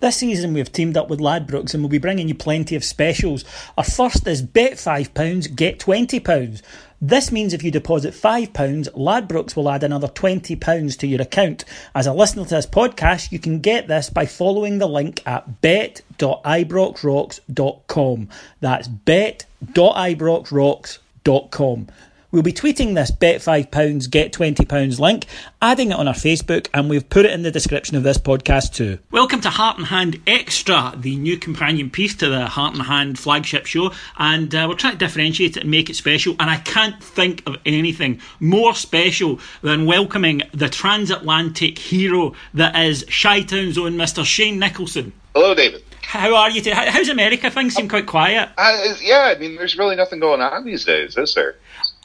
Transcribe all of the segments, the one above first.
This season we've teamed up with Ladbrokes and we'll be bringing you plenty of specials. Our first is bet £5, get £20. This means if you deposit £5, Ladbrokes will add another £20 to your account. As a listener to this podcast, you can get this by following the link at bet.ibroxrocks.com. That's bet.ibroxrocks.com. We'll be tweeting this bet £5, get £20 link, adding it on our Facebook, and we've put it in the description of this podcast too. Welcome to Heart and Hand Extra, the new companion piece to the Heart and Hand flagship show, and uh, we're trying to differentiate it and make it special. And I can't think of anything more special than welcoming the transatlantic hero that is Shy Town's own Mr. Shane Nicholson. Hello, David. How are you? Today? How's America? Things seem quite quiet. Uh, yeah, I mean, there's really nothing going on these days, is there?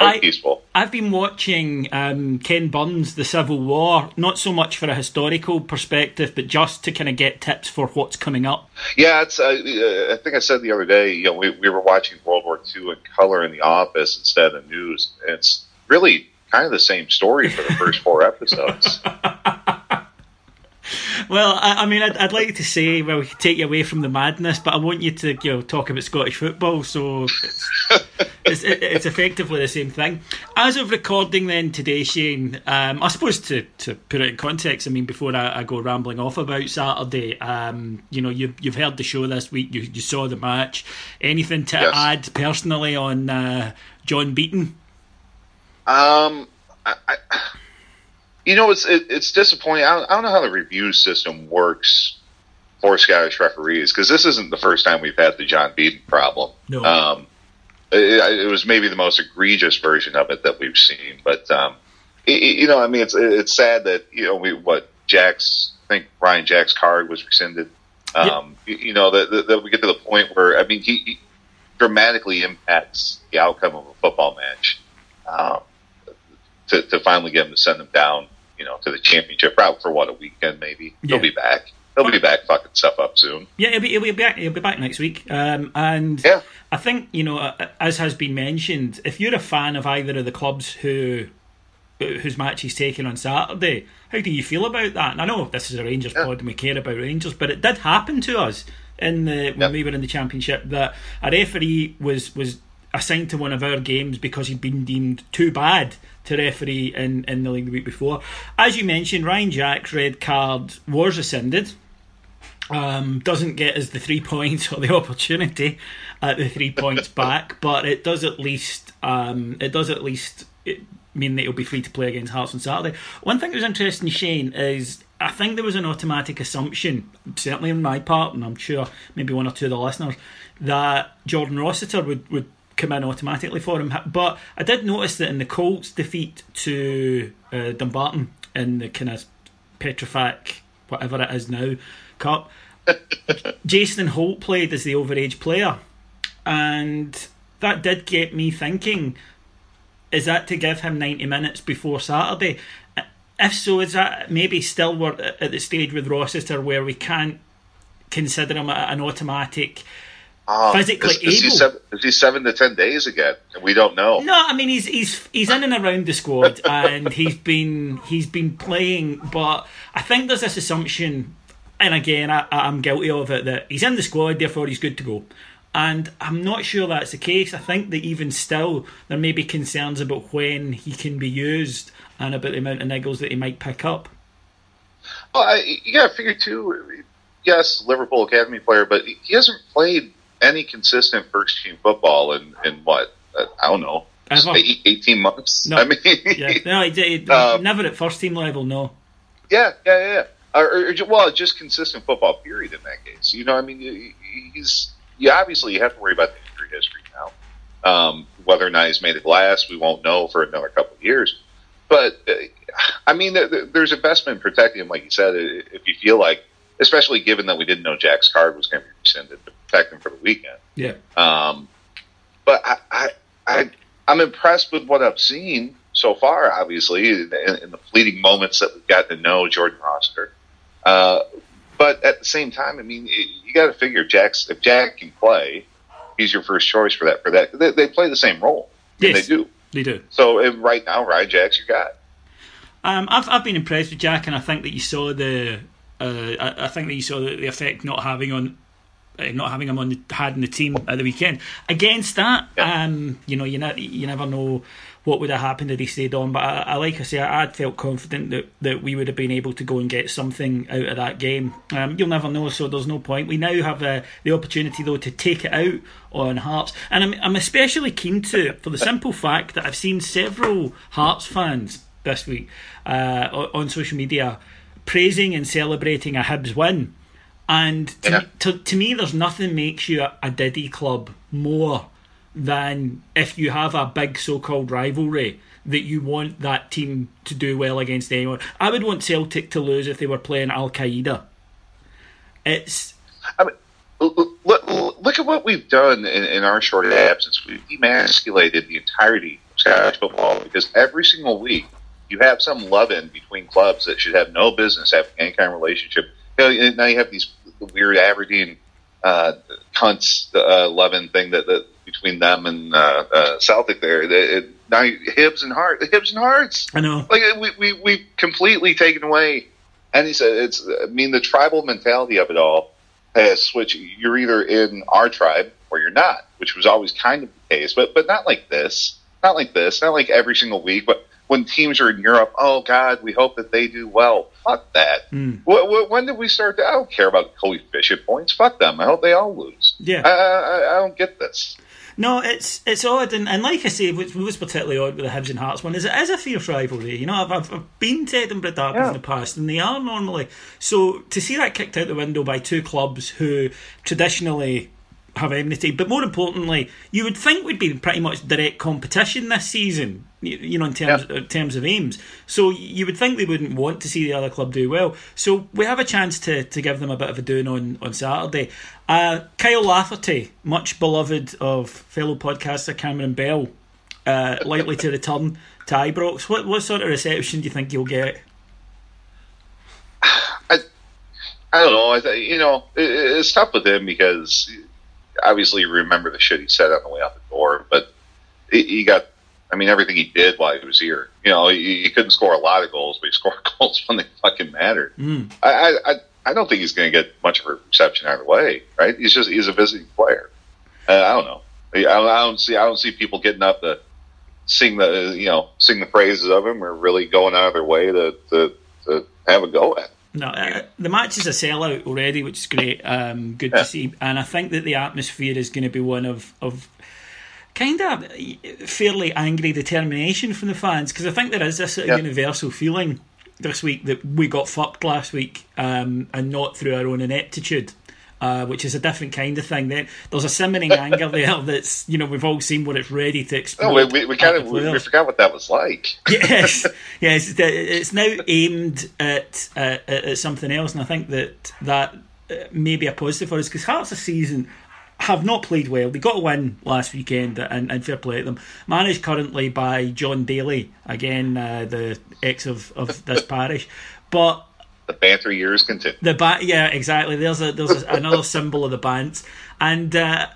Quite I- peaceful. I've been watching um, Ken Burns' The Civil War, not so much for a historical perspective, but just to kind of get tips for what's coming up. Yeah, it's. Uh, uh, I think I said the other day. You know, we, we were watching World War II in color in the office instead of news. It's really kind of the same story for the first four episodes. Well, I, I mean, I'd, I'd like to say, well, we could take you away from the madness, but I want you to, you know, talk about Scottish football. So it's, it's, it's effectively the same thing. As of recording, then today, Shane, um, I suppose to, to put it in context, I mean, before I, I go rambling off about Saturday, um, you know, you, you've heard the show this week, you, you saw the match. Anything to Yes. add personally on uh, John Beaton? Um, I, I, you know, it's it, it's disappointing. I don't, I don't know how the review system works for Scottish referees because this isn't the first time we've had the John Beaton problem. No. Um, it, it was maybe the most egregious version of it that we've seen, but um, it, you know, I mean, it's it's sad that you know we what Jack's I think Ryan Jack's card was rescinded. Um, you, you know that, that that we get to the point where I mean he, he dramatically impacts the outcome of a football match. Um, to, to finally get him to send him down, you know, to the championship route for what a weekend maybe. Yeah. He'll be back. He'll be back fucking stuff up soon. Yeah, he'll be, he'll be back. He'll be back next week. Um, and Yeah. I think you know, as has been mentioned, if you're a fan of either of the clubs who whose match he's taking on Saturday, how do you feel about that? And I know this is a Rangers Yeah. pod and we care about Rangers, but it did happen to us in the when Yeah. we were in the championship that a referee was was assigned to one of our games because he'd been deemed too bad to referee in, in the league the week before. As you mentioned, Ryan Jack's red card was rescinded um, doesn't get us the three points or the opportunity at the three points back, but it does at least um, it does at least mean that he'll be free to play against Hearts on Saturday. One thing that was interesting, Shane, is I think there was an automatic assumption, certainly on my part, and I'm sure maybe one or two of the listeners, that Jordan Rossiter would, would come in automatically for him. But I did notice that in the Colts' defeat to uh, Dumbarton in the kind of Petrofac, whatever it is now, Cup, Jason Holt played as the overage player. And that did get me thinking is that to give him 90 minutes before Saturday? If so, is that maybe still we're at the stage with Rossiter where we can't consider him an automatic Um, physically is, is he able? seven, is he seven to ten days again? We don't know. No, I mean he's he's he's in and around the squad, and he's been he's been playing. But I think there's this assumption, and again, I, I'm guilty of it that he's in the squad, therefore he's good to go. And I'm not sure that's the case. I think that even still, there may be concerns about when he can be used and about the amount of niggles that he might pick up. Well, I, you got to figure too. Yes, Liverpool academy player, but he hasn't played any consistent first team football in in what uh, I don't know, eight- eighteen months. No, I mean, yeah, no, he, he, Um, never at first team level. No, Yeah, yeah, yeah. Or, or, well, just consistent football. Period. In that case, you know, I mean, he's you obviously you have to worry about the injury history now. Um, whether or not he's made of last, we won't know for another couple of years. But uh, I mean, there- there- there's investment in protecting him, like you said. If you feel like, especially given that we didn't know Jack's card was going to be rescinded, to protect him for the weekend. yeah, Um, but I, I, I, I'm impressed with what I've seen so far. Obviously, in, in the fleeting moments that we've gotten to know Jordan Rossiter. Uh, but at the same time, I mean, it, you got to figure Jack's if Jack can play, he's your first choice for that. For that, they, they play the same role. Yes. they do. they do. So right now, Ryan Jack's your guy. Um, I've I've been impressed with Jack, and I think that you saw the uh, I, I think that you saw the, the effect not having on uh, not having him on the, had in the team at the weekend. Against that, Yeah. um, you know, you ne- you never know what would have happened had he stayed on. But I, I like I say, I, I'd felt confident that, that we would have been able to go and get something out of that game. Um, you'll never know, so there's no point. We now have uh, the opportunity though to take it out on Hearts, and I'm I'm especially keen to for the simple fact that I've seen several Hearts fans this week uh, on social media praising and celebrating a Hibs win. And to, Yeah. me, to, to me, there's nothing makes you a, a Diddy club more than if you have a big so-called rivalry that you want that team to do well against anyone. I would want Celtic to lose if they were playing Al Qaeda. It's I mean, look, look at what we've done in, in our short absence. We've emasculated the entirety of Scottish football because every single week you have some love in between clubs that should have no business having any kind of relationship. You know, now you have these weird Aberdeen uh, cunts uh, loving thing that, that between them and uh, uh, Celtic there. It, it, now Hibs and Hearts, Hibs and Hearts. I know. Like we we we've completely taken away. And he said, "It's. I mean, the tribal mentality of it all has switched. You're either in our tribe or you're not, which was always kind of the case, but but not like this. Not like this. Not like every single week. But when teams are in Europe, oh God, we hope that they do well. Fuck that. Hmm. Wh- wh- when did we start? To, I don't care about coefficient points. Fuck them. I hope they all lose. Yeah. I, I, I don't get this. No, it's it's odd, and, and like I say, what was particularly odd with the Hibs and Hearts one is it is a fierce rivalry. You know, I've, I've, I've been to Edinburgh Derby Yeah. in the past, and they are normally so. To see that kicked out the window by two clubs who traditionally have enmity, but more importantly, you would think would be pretty much direct competition this season. You, you know, in terms in terms of aims, so you would think they wouldn't want to see the other club do well. So we have a chance to, to give them a bit of a doing on on Saturday. Uh, Kyle Lafferty, much beloved of fellow podcaster Cameron Bell, uh, likely to return to Ibrox. What what sort of reception do you think you'll get? I don't know. I th- you know, it, it's tough with him because obviously remember the shit he said on the way out the door, but he, he got. I mean, everything he did while he was here. You know, he, he couldn't score a lot of goals, but he scored goals when they fucking mattered. I, I, I, I don't think he's going to get much of a reception either way. Right? He's just he's a visiting player. Uh, I don't know. I, I don't see. I don't see people getting up to sing the you know sing the praises of him or really going out of their way to to, to have a go at. him. No, uh, the match is a sellout already, which is great. Um, good Yeah. to see, and I think that the atmosphere is going to be one of of kind of fairly angry determination from the fans because I think there is this sort of Yeah. universal feeling this week that we got fucked last week, um, and not through our own ineptitude. Uh, which is a different kind of thing. There, there's a simmering anger there that's you know we've all seen what it's ready to explode. We, we, we kind of we, we forgot what that was like. yes, yes. It's now aimed at, uh, at something else, and I think that that uh, may be a positive for us because Hearts this season have not played well. They got a win last weekend, and, and fair play to them. Managed currently by Jon Daly, again uh, the ex of, of this parish, but The banter years continue. the ba- yeah, exactly. There's a there's a, another symbol of the band, and uh,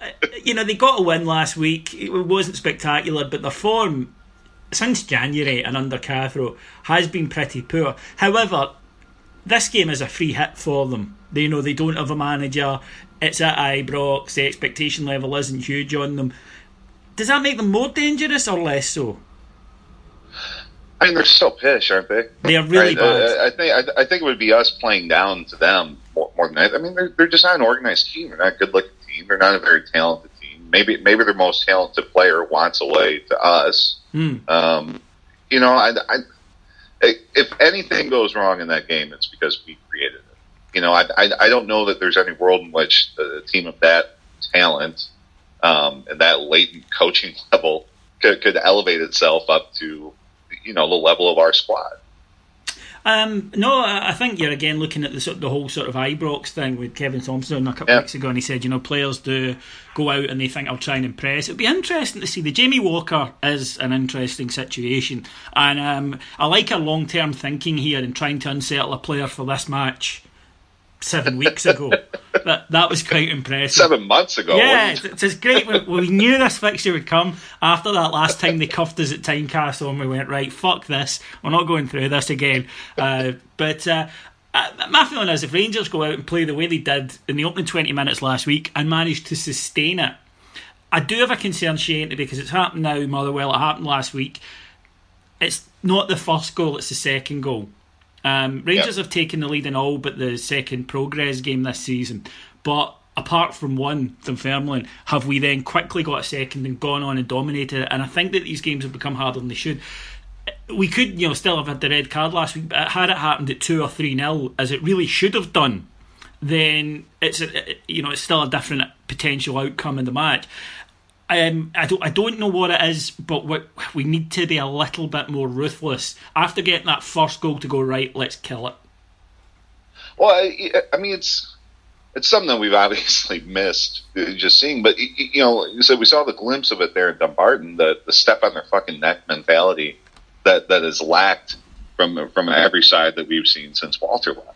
you know they got a win last week. It wasn't spectacular, but their form since January and under Cathro has been pretty poor. However, this game is a free hit for them. They you know they don't have a manager. It's at Ibrox. The expectation level isn't huge on them. Does that make them more dangerous or less so? I mean, they're so pish, aren't they? They are really Right, bad. uh, I think I, I think it would be us playing down to them more, more than that. I mean, they're, they're just not an organized team. They're not a good looking team. They're not a very talented team. Maybe maybe their most talented player wants away to us. Hmm. Um, you know, I, I, if anything goes wrong in that game, it's because we created it. You know, I, I, I don't know that there's any world in which a team of that talent um, and that latent coaching level could, could elevate itself up to, you know, the level of our squad. Um, no, I think you're again looking at the the whole sort of Ibrox thing with Kevin Thompson a couple Yeah. of weeks ago, and he said, you know, players do go out and they think I'll try and impress. It'd be interesting to see. The Jamie Walker is an interesting situation, and um, I like our long term thinking here and trying to unsettle a player for this match seven weeks ago. that that was quite impressive. Seven months ago. Yeah, it's, it's great. We, we knew this fixture would come after that last time they cuffed us at Tynecastle, and we went right. Fuck this. We're not going through this again. Uh, but uh, uh, my feeling is, if Rangers go out and play the way they did in the opening twenty minutes last week and manage to sustain it, I do have a concern, Shane, because it's happened now, Motherwell. It happened last week. It's not the first goal; it's the second goal. Um, Rangers Yeah. have taken the lead in all but the second progress game this season. But apart from one, Dunfermline, have we then quickly got a second and gone on and dominated it? And I think that these games have become harder than they should. We could, you know, still have had the red card last week, but had it happened at two or three nil, as it really should have done, then it's a, you know it's still a different potential outcome in the match. Um, I don't I don't know what it is, but we, we need to be a little bit more ruthless after getting that first goal to go right. Let's kill it. Well, I, I mean, it's it's something we've obviously missed uh, just seeing. But you know, you said we saw the glimpse of it there in Dumbarton, the the step on their fucking neck mentality that that is lacked from from every side that we've seen since Walter left.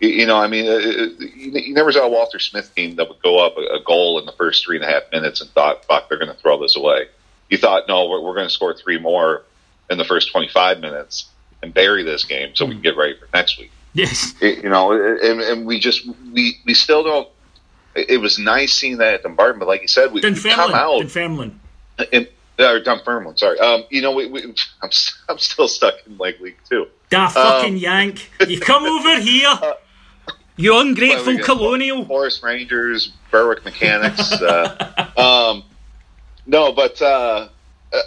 You, you know, I mean, uh, uh, you, never saw a Walter Smith team that would go up a, a goal in the first three and a half minutes and thought, "Fuck, they're going to throw this away." You thought, "No, we're, we're going to score three more in the first twenty five minutes and bury this game so we can get ready for next week." Yes, It- you know, and, and we just we we still don't. It it was nice seeing that at the Dumbarton, but like you said, we, we come out Dunfermline. and or Dunfermline. Sorry, um, you know, we, we I'm I'm still stuck in like League Two. Da fucking Um, yank! You come over here. You ungrateful colonial. Forest Rangers, Berwick Mechanics. uh, um, no, but uh, uh,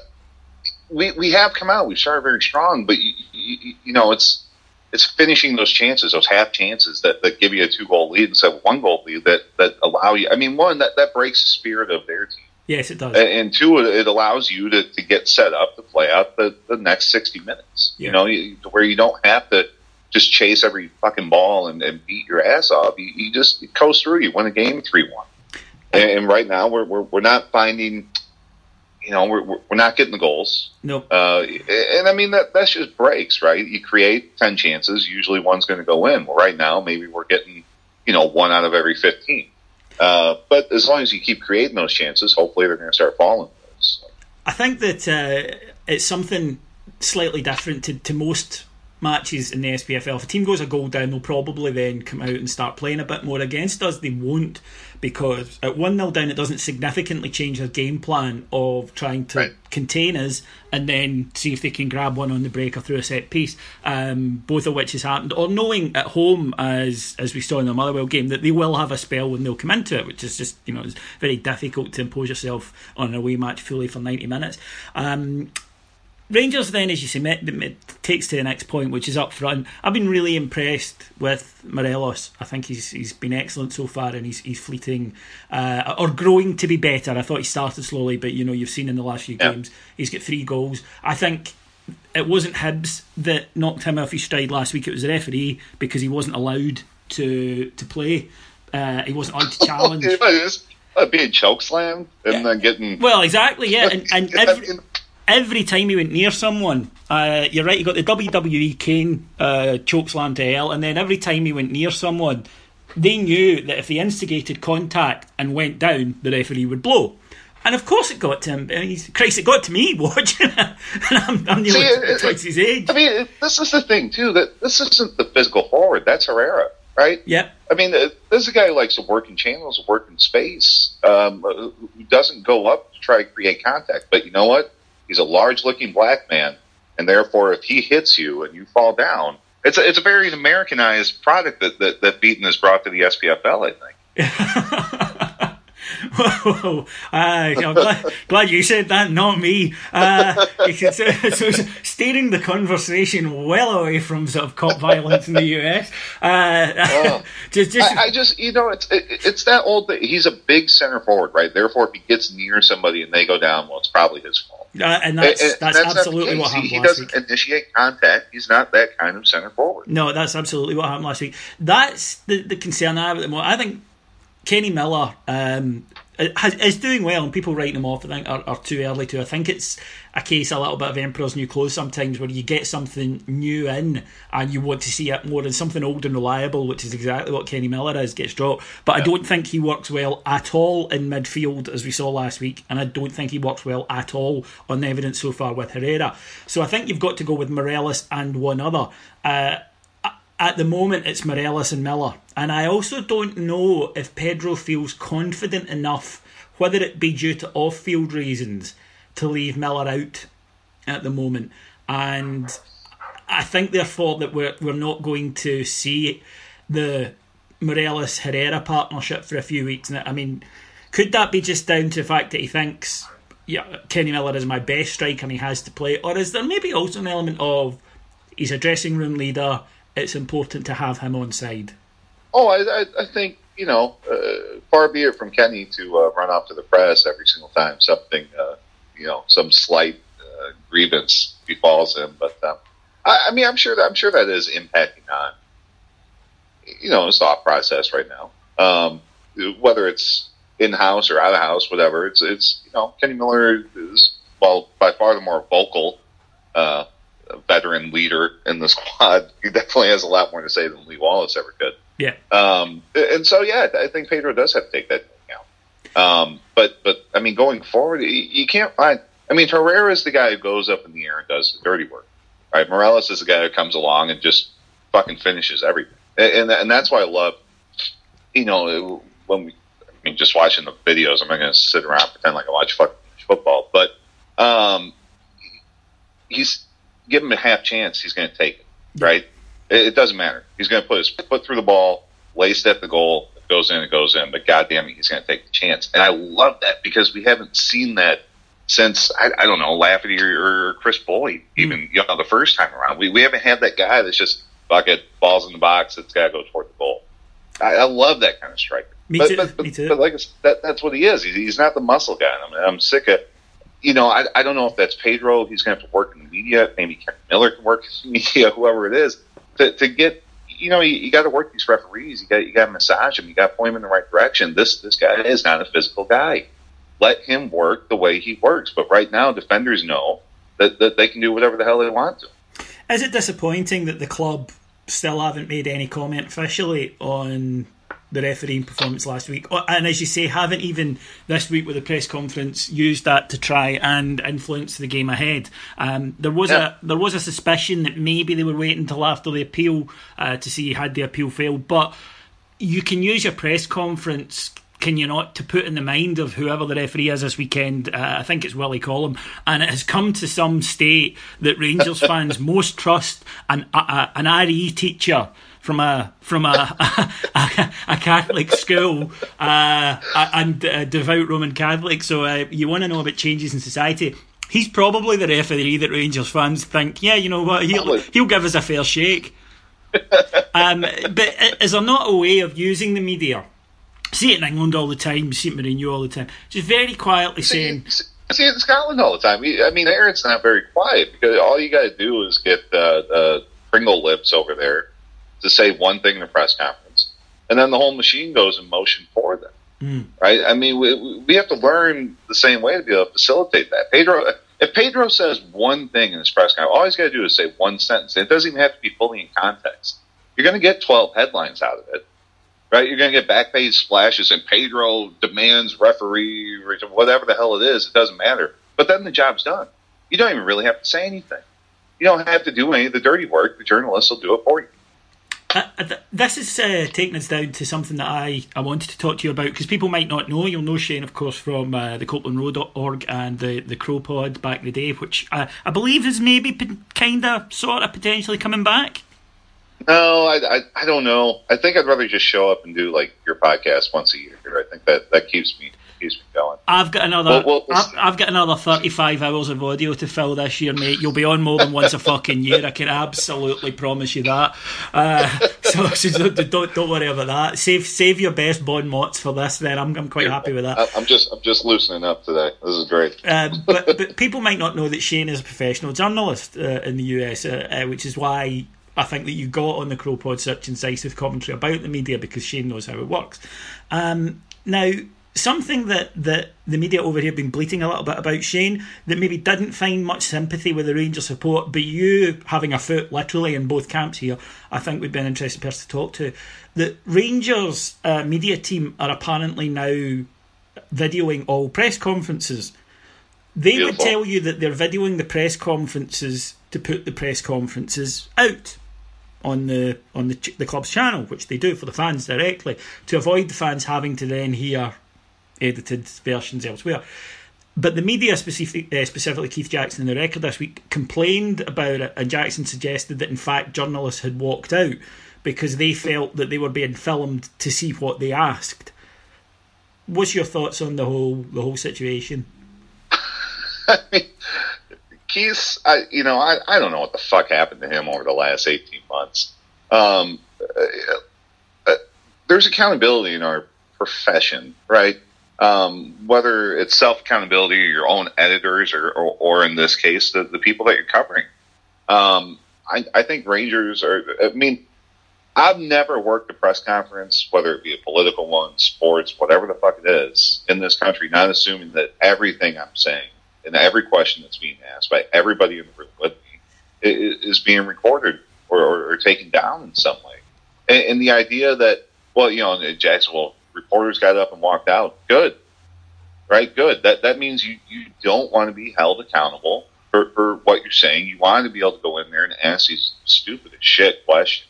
we we have come out. We started very strong, but you, you, you know, it's it's finishing those chances, those half chances that, that give you a two goal lead instead of one goal lead that that allow you. I mean, one that that breaks the spirit of their team. Yes, it does. And, and two, it it allows you to, to get set up to play out the, the next 60 minutes. Yeah. You know, you, where you don't have to just chase every fucking ball and, and beat your ass off. You, you just coast through. You win a game 3 1. And, and right now, we're, we're, we're not finding, you know, we're, we're not getting the goals. Nope. Uh, and I mean, that that's just breaks, right? You create 10 chances, usually one's going to go in. Well, right now, maybe we're getting, you know, one out of every 15. Uh, but as long as you keep creating those chances, hopefully they're going to start falling. I think that uh, it's something slightly different to, to most matches in the SPFL. If a team goes a goal down, they'll probably then come out and start playing a bit more against us. They won't because at 1 0 down, it doesn't significantly change their game plan of trying to Right. contain us and then see if they can grab one on the break or through a set piece. Um, both of which has happened. Or knowing at home, as as we saw in the Motherwell game, that they will have a spell when they'll come into it, which is just, you know, it's very difficult to impose yourself on an away match fully for 90 minutes. Um, Rangers then, as you say, met, met, takes to the next point, which is up front. I've been really impressed with Morelos. I think he's he's been excellent so far, and he's he's fleeting uh, or growing to be better. I thought he started slowly, but you know you've seen in the last few Yeah. games he's got three goals. I think it wasn't Hibs that knocked him off his stride last week. It was the referee because he wasn't allowed to to play. Uh, he wasn't allowed to challenge. Okay, but it's being choke slammed and then getting Well, exactly, yeah, and, and every, every time he went near someone, uh, you're right. He got the WWE Kane uh, chokeslam to hell, and then every time he went near someone, they knew that if they instigated contact and went down, the referee would blow. And of course, it got to him. I mean, Christ, it got to me watching it, and I'm, I'm nearly See, it- it- his age. I mean, this is the thing too. That this isn't the physical forward. That's Herrera, right? Yeah. I mean, uh, this is a guy who likes to work in channels, work in space, um, uh, who doesn't go up to try to create contact. But you know what? He's a large-looking black man, and therefore, if he hits you and you fall down, it's a, it's a very Americanized product that, that that Beaton has brought to the SPFL. I think. Whoa, uh, I'm glad, glad you said that, not me. Uh, so, steering the conversation well away from sort of cop violence in the US. Uh, just, just, I, I just, you know, it's it, it's that old. Thing. He's a big center forward, right? Therefore, if he gets near somebody and they go down, well, it's probably his fault. Uh, and that's And- and that's, the absolutely what He, happened he last doesn't week. initiate contact. He's not that kind of center forward. No, that's absolutely what happened last week. That's the, the concern I have at the moment. I think Kenny Miller um, has, is doing well, and people writing him off, I think, are, are too early to. I think it's a case a little bit of Emperor's New Clothes sometimes, where you get something new in and you want to see it more, and something old and reliable, which is exactly what Kenny Miller is, gets dropped. But I don't think he works well at all in midfield, as we saw last week, and I don't think he works well at all on the evidence so far with Herrera. So I think you've got to go with Morelos and one other. Uh, at the moment it's Morelos and Miller. And I also don't know if Pedro feels confident enough, whether it be due to off field reasons, to leave Miller out at the moment. And I think therefore that we're we're not going to see the Morelos Herrera partnership for a few weeks. I mean, could that be just down to the fact that he thinks yeah, Kenny Miller is my best striker and he has to play? Or is there maybe also an element of he's a dressing room leader, it's important to have him on side? Oh, I, I, I think you know, uh, far be it from Kenny to uh, run off to the press every single time something, uh, you know, some slight uh, grievance befalls him. But um, I, I mean, I'm sure that I'm sure that is impacting on, you know, his thought process right now. Um, whether it's in house or out of house, whatever. It's it's you know, Kenny Miller is well by far the more vocal. Uh, veteran leader in the squad. He definitely has a lot more to say than Lee Wallace ever could. Yeah. Um, and so, yeah, I think Pedro does have to take that into account. Um, but, but I mean, going forward, you, you can't find. I mean, Herrera is the guy who goes up in the air and does the dirty work, right? Morelos is the guy who comes along and just fucking finishes everything, and and, and that's why I love, you know, when we, I mean, just watching the videos. I'm not going to sit around and pretend like I watch fucking football, but um, he's give him a half chance, he's going to take it, right? It, it doesn't matter. He's going to put his foot through the ball, laced at the goal. It goes in, it goes in. But goddamn it, he's going to take the chance. And I love that because we haven't seen that since I, I don't know Lafferty or, or Kris Boyd, hmm. even you know the first time around. We we haven't had that guy that's just bucket balls in the box that's got to go toward the goal. I, I love that kind of striker. Me but, too, But, but, me too. but like I that, that's what he is. He's, he's not the muscle guy. I'm, I'm sick of you know, I, I don't know if that's Pedro. He's going to have to work in the media. Maybe Kevin Miller can work in the media, whoever it is, to, to get. You know, you, you got to work these referees. You got you got to massage them. You got to point them in the right direction. This this guy is not a physical guy. Let him work the way he works. But right now, defenders know that, that they can do whatever the hell they want to. Is it disappointing that the club still haven't made any comment officially on the refereeing performance last week? Oh, And as you say, haven't even this week with the press conference used that to try and influence the game ahead. Um, there was Yeah. a there was a suspicion that maybe they were waiting until after the appeal uh, to see had the appeal failed, but you can use your press conference. Can you not to put in the mind of whoever the referee is this weekend? Uh, I think it's Willie Collum, and it has come to some state that Rangers fans most trust an a, an RE teacher from a from a a, a Catholic school uh, and a devout Roman Catholic. So uh, you want to know about changes in society. He's probably the referee that Rangers fans think, yeah, you know what, he'll he'll give us a fair shake. um, but is there not a way of using the media? See it in England all the time, see it in Mourinho all the time. Just very quietly saying, See, see it in Scotland all the time. I mean, there it's not very quiet because all you got to do is get uh, uh, Pringle lips over there to say one thing in a press conference, and then the whole machine goes in motion for them. Hmm. Right? I mean, we, we have to learn the same way to be able to facilitate that. Pedro, if Pedro says one thing in his press conference, all he's got to do is say one sentence. It doesn't even have to be fully in context. You're going to get 12 headlines out of it right? You're going to get back page splashes and Pedro demands referee, whatever the hell it is. It doesn't matter. But then the job's done. You don't even really have to say anything. You don't have to do any of the dirty work. The journalists will do it for you. Uh, th- this is uh, taking us down to something that I, I wanted to talk to you about because people might not know. You'll know Shane, of course, from uh, the Copelandroad.org and the, the Crow Pod back in the day, which uh, I believe is maybe kind of, sort of, potentially coming back. No, I, I, I don't know. I think I'd rather just show up and do like your podcast once a year. I think that, that keeps me keeps me going. I've got another. Well, well, I've, I've got another thirty-five hours of audio to fill this year, mate. You'll be on more than once a fucking year. I can absolutely promise you that. Uh, so, so don't, don't worry about that. Save save your best Bon Mots for this. Then I'm I'm quite happy with that. I'm just I'm just loosening up today. This is great. Um, but but people might not know that Shane is a professional journalist uh, in the US, uh, uh, which is why I think that you got on the Crow Crowpod such incisive commentary about the media because Shane knows how it works. Um, now, something that, that the media over here have been bleating a little bit about Shane that maybe didn't find much sympathy with the Rangers support, but you having a foot literally in both camps here, I think would be an interesting person to talk to. The Rangers uh, media team are apparently now videoing all press conferences. They would tell you that they're videoing the press conferences to put the press conferences out on the on the ch- the club's channel, which they do for the fans directly, to avoid the fans having to then hear edited versions elsewhere. But the media, specific, uh, specifically Keith Jackson in the record this week, complained about it, and Jackson suggested that in fact journalists had walked out because they felt that they were being filmed to see what they asked. What's your thoughts on the whole the whole situation? Keith, I you know I, I don't know what the fuck happened to him over the last eighteen months. Um, uh, uh, there's accountability in our profession, right? Um, whether it's self accountability or your own editors, or, or, or in this case, the, the people that you're covering. Um, I, I think Rangers are. I mean, I've never worked a press conference, whether it be a political one, sports, whatever the fuck it is, in this country, not assuming that everything I'm saying and every question that's being asked by everybody in the room with me is being recorded or, or, or taken down in some way. And, and the idea that, well, you know, Jacksonville, reporters got up and walked out. Good. Right? Good. That, that means you, you don't want to be held accountable for, for what you're saying. You want to be able to go in there and ask these stupid as shit questions.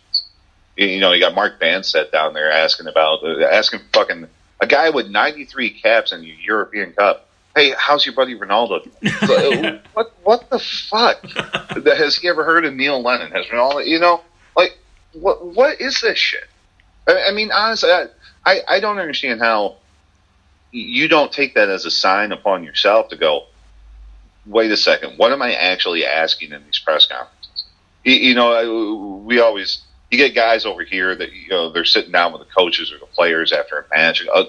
You know, you got Mark Banstead down there asking about, uh, asking fucking a guy with 93 caps in the European Cup. Hey, how's your buddy Ronaldo? So, what what the fuck? Has he ever heard of Neil Lennon? Has Ronaldo? You know, like what what is this shit? I, I mean, honestly, I, I I don't understand how you don't take that as a sign upon yourself to go. Wait a second. What am I actually asking in these press conferences? You, you know, we always you get guys over here that you know they're sitting down with the coaches or the players after a match. Uh,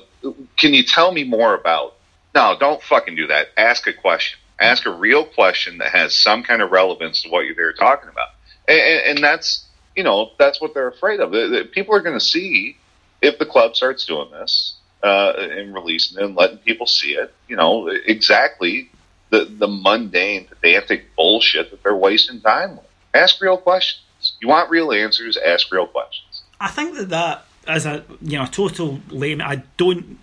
can you tell me more about? No, don't fucking do that. Ask a question. Ask a real question that has some kind of relevance to what you're there talking about. And, and, that's you know that's what they're afraid of. People are going to see if the club starts doing this uh, and releasing it and letting people see it. You know exactly the the mundane, pedantic bullshit that they're wasting time with. Ask real questions. You want real answers? Ask real questions. I think that that as a you know total layman, I don't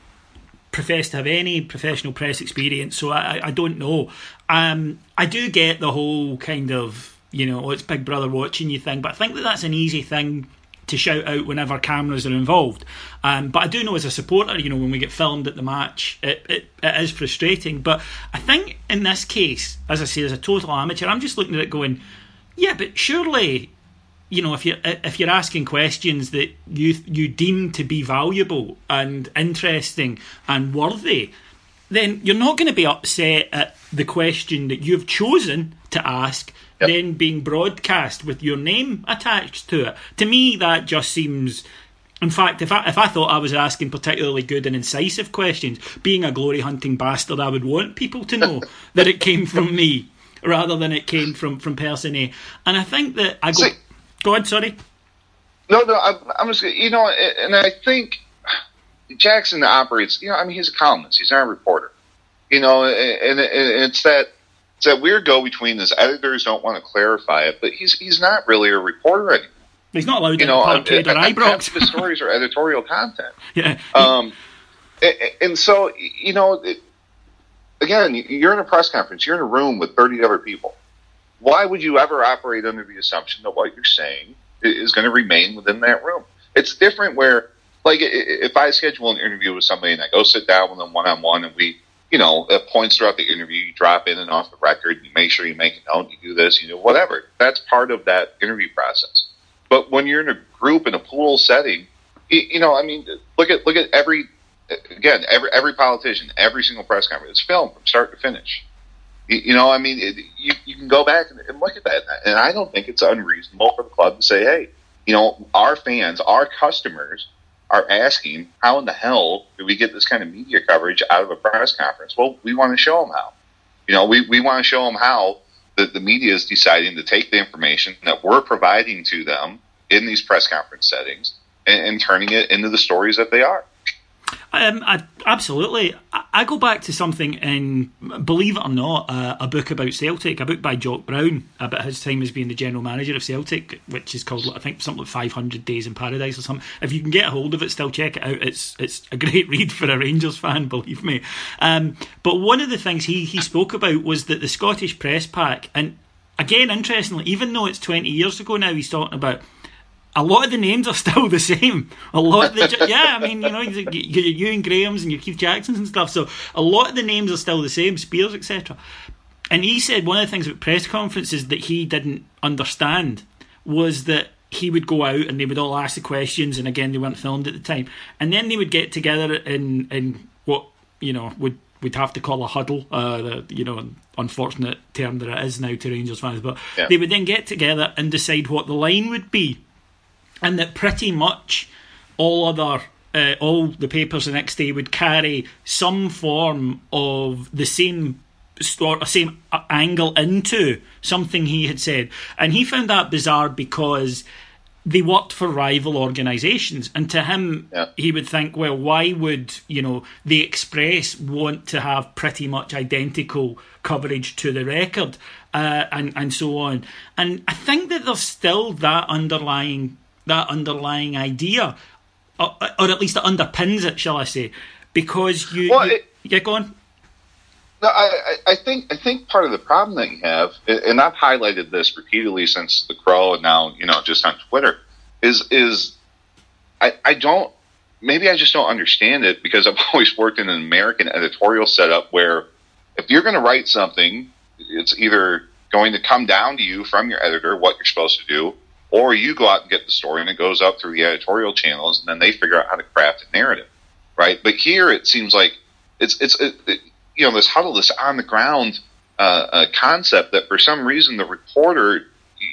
profess to have any professional press experience, so I, I don't know. Um, I do get the whole kind of you know oh, it's Big Brother watching you thing, but I think that that's an easy thing to shout out whenever cameras are involved. Um, but I do know as a supporter, you know, when we get filmed at the match, it, it, it is frustrating. But I think in this case, as I say, as a total amateur, I'm just looking at it going, yeah, but surely you know, if you're if you're asking questions that you you deem to be valuable and interesting and worthy, then you're not going to be upset at the question that you've chosen to ask Yep. then being broadcast with your name attached to it. To me, that just seems. In fact, if I if I thought I was asking particularly good and incisive questions, being a glory hunting bastard, I would want people to know that it came from me rather than it came from from person A. And I think that I go. See- go on, sorry. No, no, I'm, I'm just, you know, and I think Jackson operates, you know, I mean, he's a columnist, he's not a reporter, you know, and, and it's that, it's that weird go between this. Editors don't want to clarify it, but he's he's not really a reporter anymore. He's not allowed You know, the Parkhead or uh, Ibrox. the stories are editorial content. yeah. Um, a- and so, you know, it- again, you're in a press conference, you're in a room with 30 other people. Why would you ever operate under the assumption that what you're saying is going to remain within that room? It's different where, like, i- i- if I schedule an interview with somebody and I go sit down with them one on one and we, you know, points throughout the interview, you drop in and off the record, you make sure you make a note, you do this, you do whatever. That's part of that interview process. But when you're in a group in a pool setting, you, know, I mean, look at look at every again every every politician, every single press conference, it's filmed from start to finish. You, you know, I mean, it, you you can go back and, and look at that, and I don't think it's unreasonable for the club to say, hey, you know, our fans, our customers are asking, how in the hell do we get this kind of media coverage out of a press conference? Well, we want to show them how. You know, we, we want to show them how the, the media is deciding to take the information that we're providing to them in these press conference settings and, and turning it into the stories that they are. Um, I, absolutely. I, I go back to something in, believe it or not, uh, a book about Celtic, a book by Jock Brown about his time as being the general manager of Celtic, which is called, I think, something like 500 Days in Paradise or something. If you can get a hold of it, still check it out. It's it's a great read for a Rangers fan, believe me. Um, but one of the things he, he spoke about was that the Scottish press pack, and again, interestingly, even though it's 20 years ago now, he's talking about a lot of the names are still the same. A lot of the yeah, I mean, you know, your your Ewan Grahams and your Keith Jacksons and stuff. So a lot of the names are still the same, Spiers, etc. And he said one of the things about press conferences that he didn't understand was that he would go out and they would all ask the questions, and again, they weren't filmed at the time, and then they would get together in in what you know would we'd have to call a huddle, uh, the, you know, unfortunate term that it is now to Rangers fans, but Yeah. they would then get together and decide what the line would be and that pretty much all other uh, all the papers the next day would carry some form of the same sort same uh, angle into something he had said and he found that bizarre because they worked for rival organisations, and to him, Yeah. he would think, well, why would you know the Express want to have pretty much identical coverage to the record, uh, and and so on? And I think that there's still that underlying that underlying idea, or, or at least it underpins it, shall I say? Because you, Well, you it- yeah, go on. No, I, I think I think part of the problem that you have, and I've highlighted this repeatedly since the Crow, and now you know just on Twitter, is is I I don't maybe I just don't understand it because I've always worked in an American editorial setup where if you're going to write something, it's either going to come down to you from your editor what you're supposed to do, or you go out and get the story and it goes up through the editorial channels, and then they figure out how to craft a narrative, right? But here it seems like it's it's it, it, you know this huddle, this on the ground uh, uh, concept that for some reason the reporter,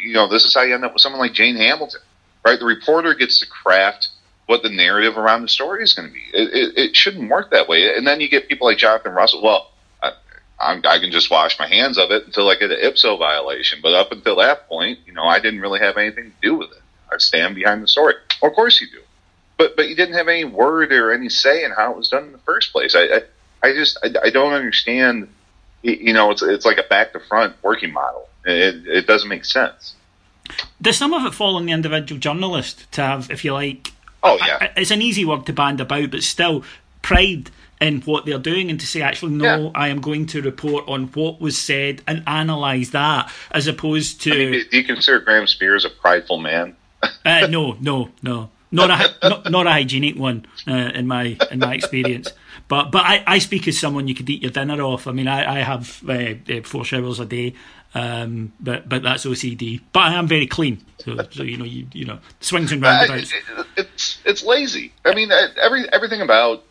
you know, this is how you end up with someone like Jane Hamilton, right? The reporter gets to craft what the narrative around the story is going to be. It, it, it shouldn't work that way. And then you get people like Jonathan Russell. Well, I'm, I can just wash my hands of it until I get an IPSO violation. But up until that point, you know, I didn't really have anything to do with it. I stand behind the story. Of course you do but but you didn't have any word or any say in how it was done in the first place. I I, I just I, I don't understand. You know, it's it's like a back to front working model. It it doesn't make sense. Does some of it fall on the individual journalist to have, if you like, Oh yeah, I- it's an easy word to band about, but still pride in what they're doing and to say, actually, no, Yeah. I am going to report on what was said and analyse that, as opposed to I mean, do, do you consider Graham Spiers a prideful man? uh, no, no, no, not a not, not a hygienic one uh, in my in my experience. But but I, I speak as someone you could eat your dinner off. I mean, I, I have uh, uh, four showers a day. Um, but but that's OCD. But I am very clean, so, so you know you you know swings and I- roundabouts. it- it's it's lazy. I mean, every everything about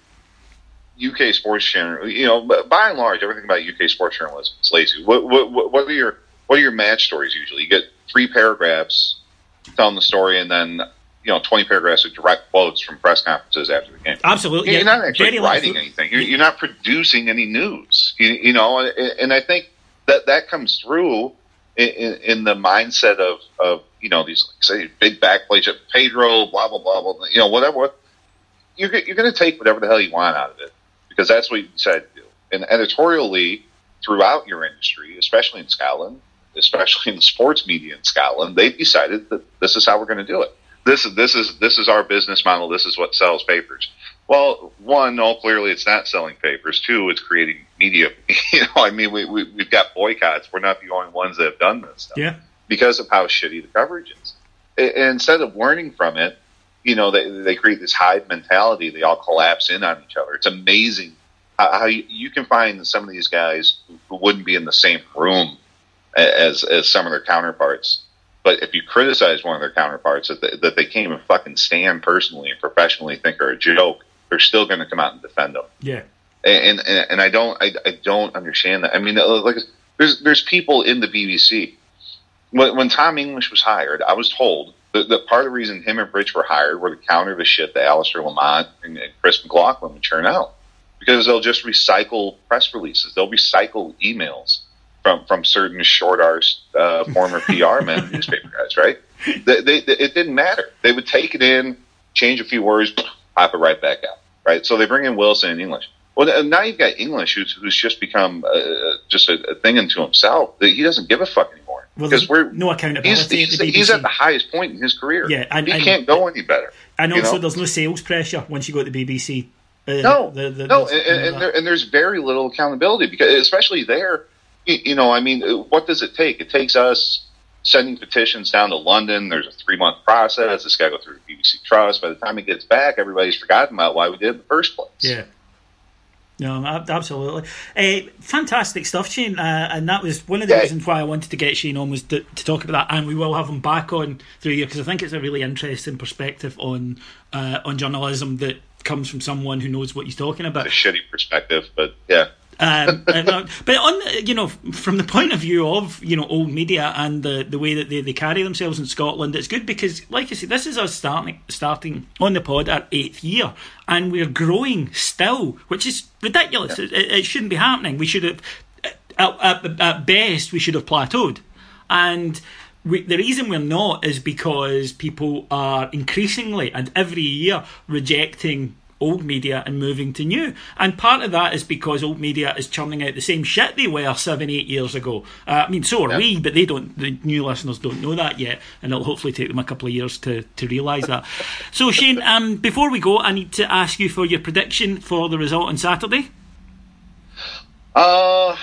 UK sports channel, you know, by and large, everything about UK sports journalism is lazy. What, what, what, are your what are your match stories usually? You get three paragraphs telling the story, and then you know twenty paragraphs of direct quotes from press conferences after the game. Absolutely, You're yeah. not actually writing anything. You're, you're not producing any news. You, you know, and, and I think that that comes through in, in, in the mindset of of you know these like, say big backplates of Pedro, blah blah blah blah. You know, whatever. You're you're going to take whatever the hell you want out of it because that's what you do. And editorially, throughout your industry, especially in Scotland, especially in the sports media in Scotland, they've decided that this is how we're going to do it. This is this is this is our business model. This is what sells papers. Well, one, no, clearly it's not selling papers. Two, it's creating media. You know, I mean, we, we we've got boycotts. We're not the only ones that have done this stuff Yeah. because of how shitty the coverage is. Instead of learning from it, you know, they, they create this hive mentality. They all collapse in on each other. It's amazing how, how you, you can find some of these guys who, wouldn't be in the same room as as some of their counterparts. But if you criticize one of their counterparts that they, that they can't even fucking stand personally and professionally think are a joke, they're still going to come out and defend them Yeah. and and, and I don't I, I don't understand that. I mean, uh, like there's there's people in the BBC. When, when Tom English was hired, I was told that, that part of the reason him and Rich were hired were to counter the shit that Alasdair Lamont and, and Chris McLaughlin would churn out because they'll just recycle press releases, they'll recycle emails from from certain short arse uh, former PR men, newspaper guys, right? They, they, they- it didn't matter. They would take it in, change a few words, pop it right back out, right? So they bring in Wilson in English. Well, now you've got English, who's, who's just become uh, just a, a thing unto himself. That he doesn't give a fuck anymore Well, because there's we're no accountability He's, at the he's, he's at the highest point in his career. Yeah, and- he and- can't go any better. And you also, know? there's no sales pressure once you go to the BBC. Uh, No, the- the- no, and, and, there, and there's very little accountability because, especially there, you, you know, I mean, uh, what does it take? It takes us sending petitions down to London. There's a three month process. It's got to go through the BBC Trust. By the time it gets back, everybody's forgotten about why we did it in the first place. Yeah. No, absolutely. Uh, fantastic stuff, Shane. Uh, and that was one of the Yeah. reasons why I wanted to get Shane on was to, to talk about that. And we will have him back on through here because I think it's a really interesting perspective on uh, on journalism that comes from someone who knows what he's talking about. A shitty perspective, but yeah. Um, uh, but on you know from the point of view of you know old media and the, the way that they, they carry themselves in Scotland, it's good because like I said, this is us starting starting on the pod our eighth year, and we're growing still, which is ridiculous. It, it, it shouldn't be happening. We should have at, at, at best we should have plateaued, and. We, the reason we're not is because people are increasingly and every year rejecting old media and moving to new. And part of that is because old media is churning out the same shit they were seven, eight years ago. Uh, I mean, so are we, but they don't. The new listeners don't know that yet, and it'll hopefully take them a couple of years to to realise that. so, Shane, um, before we go, I need to ask you for your prediction for the result on Saturday. Uh,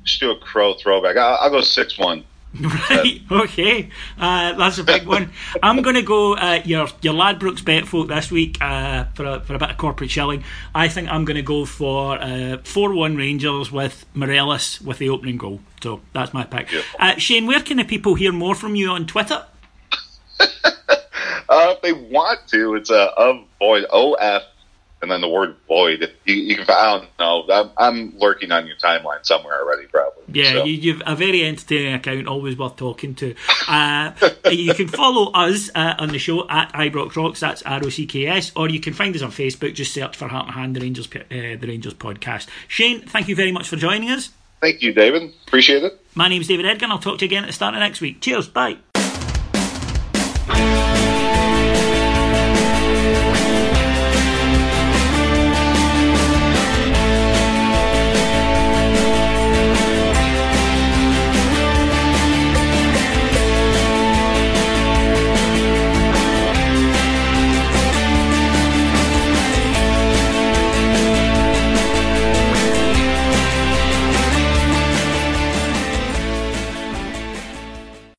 let's do a crow throwback. I'll, I'll go 6 1. Right, okay, uh, that's a big one. I'm going to go uh, your your Ladbrokes bet folk this week uh, for a, for a bit of corporate shilling. I think I'm going to go for four one Rangers with Morelos with the opening goal. So that's my pick. Beautiful. Uh, Shane, where can the people hear more from you on Twitter? Uh, if they want to, it's uh, of void O F and then the word void. You, you can. I don't know. I'm, I'm lurking on your timeline somewhere already, probably. Yeah, So, you, you've a very entertaining account, always worth talking to. Uh, you can follow us uh, on the show at Ibrox Rocks, that's R O C K S, or you can find us on Facebook. Just search for Heart and Hand, the Rangers, uh, the Rangers podcast. Shane, thank you very much for joining us. Thank you, David. Appreciate it. My name's David Edgar, and I'll talk to you again at the start of next week. Cheers, bye.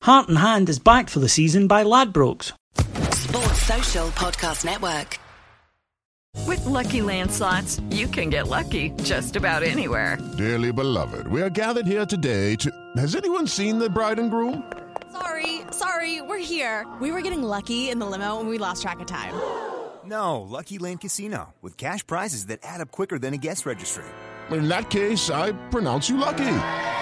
Heart and Hand is backed for the season by Ladbrokes. Sports Social Podcast Network. With Lucky Land slots, you can get lucky just about anywhere. Dearly beloved, we are gathered here today to. Has anyone seen the bride and groom? Sorry, sorry, we're here. We were getting lucky in the limo and we lost track of time. No, Lucky Land Casino, with cash prizes that add up quicker than a guest registry. In that case, I pronounce you lucky.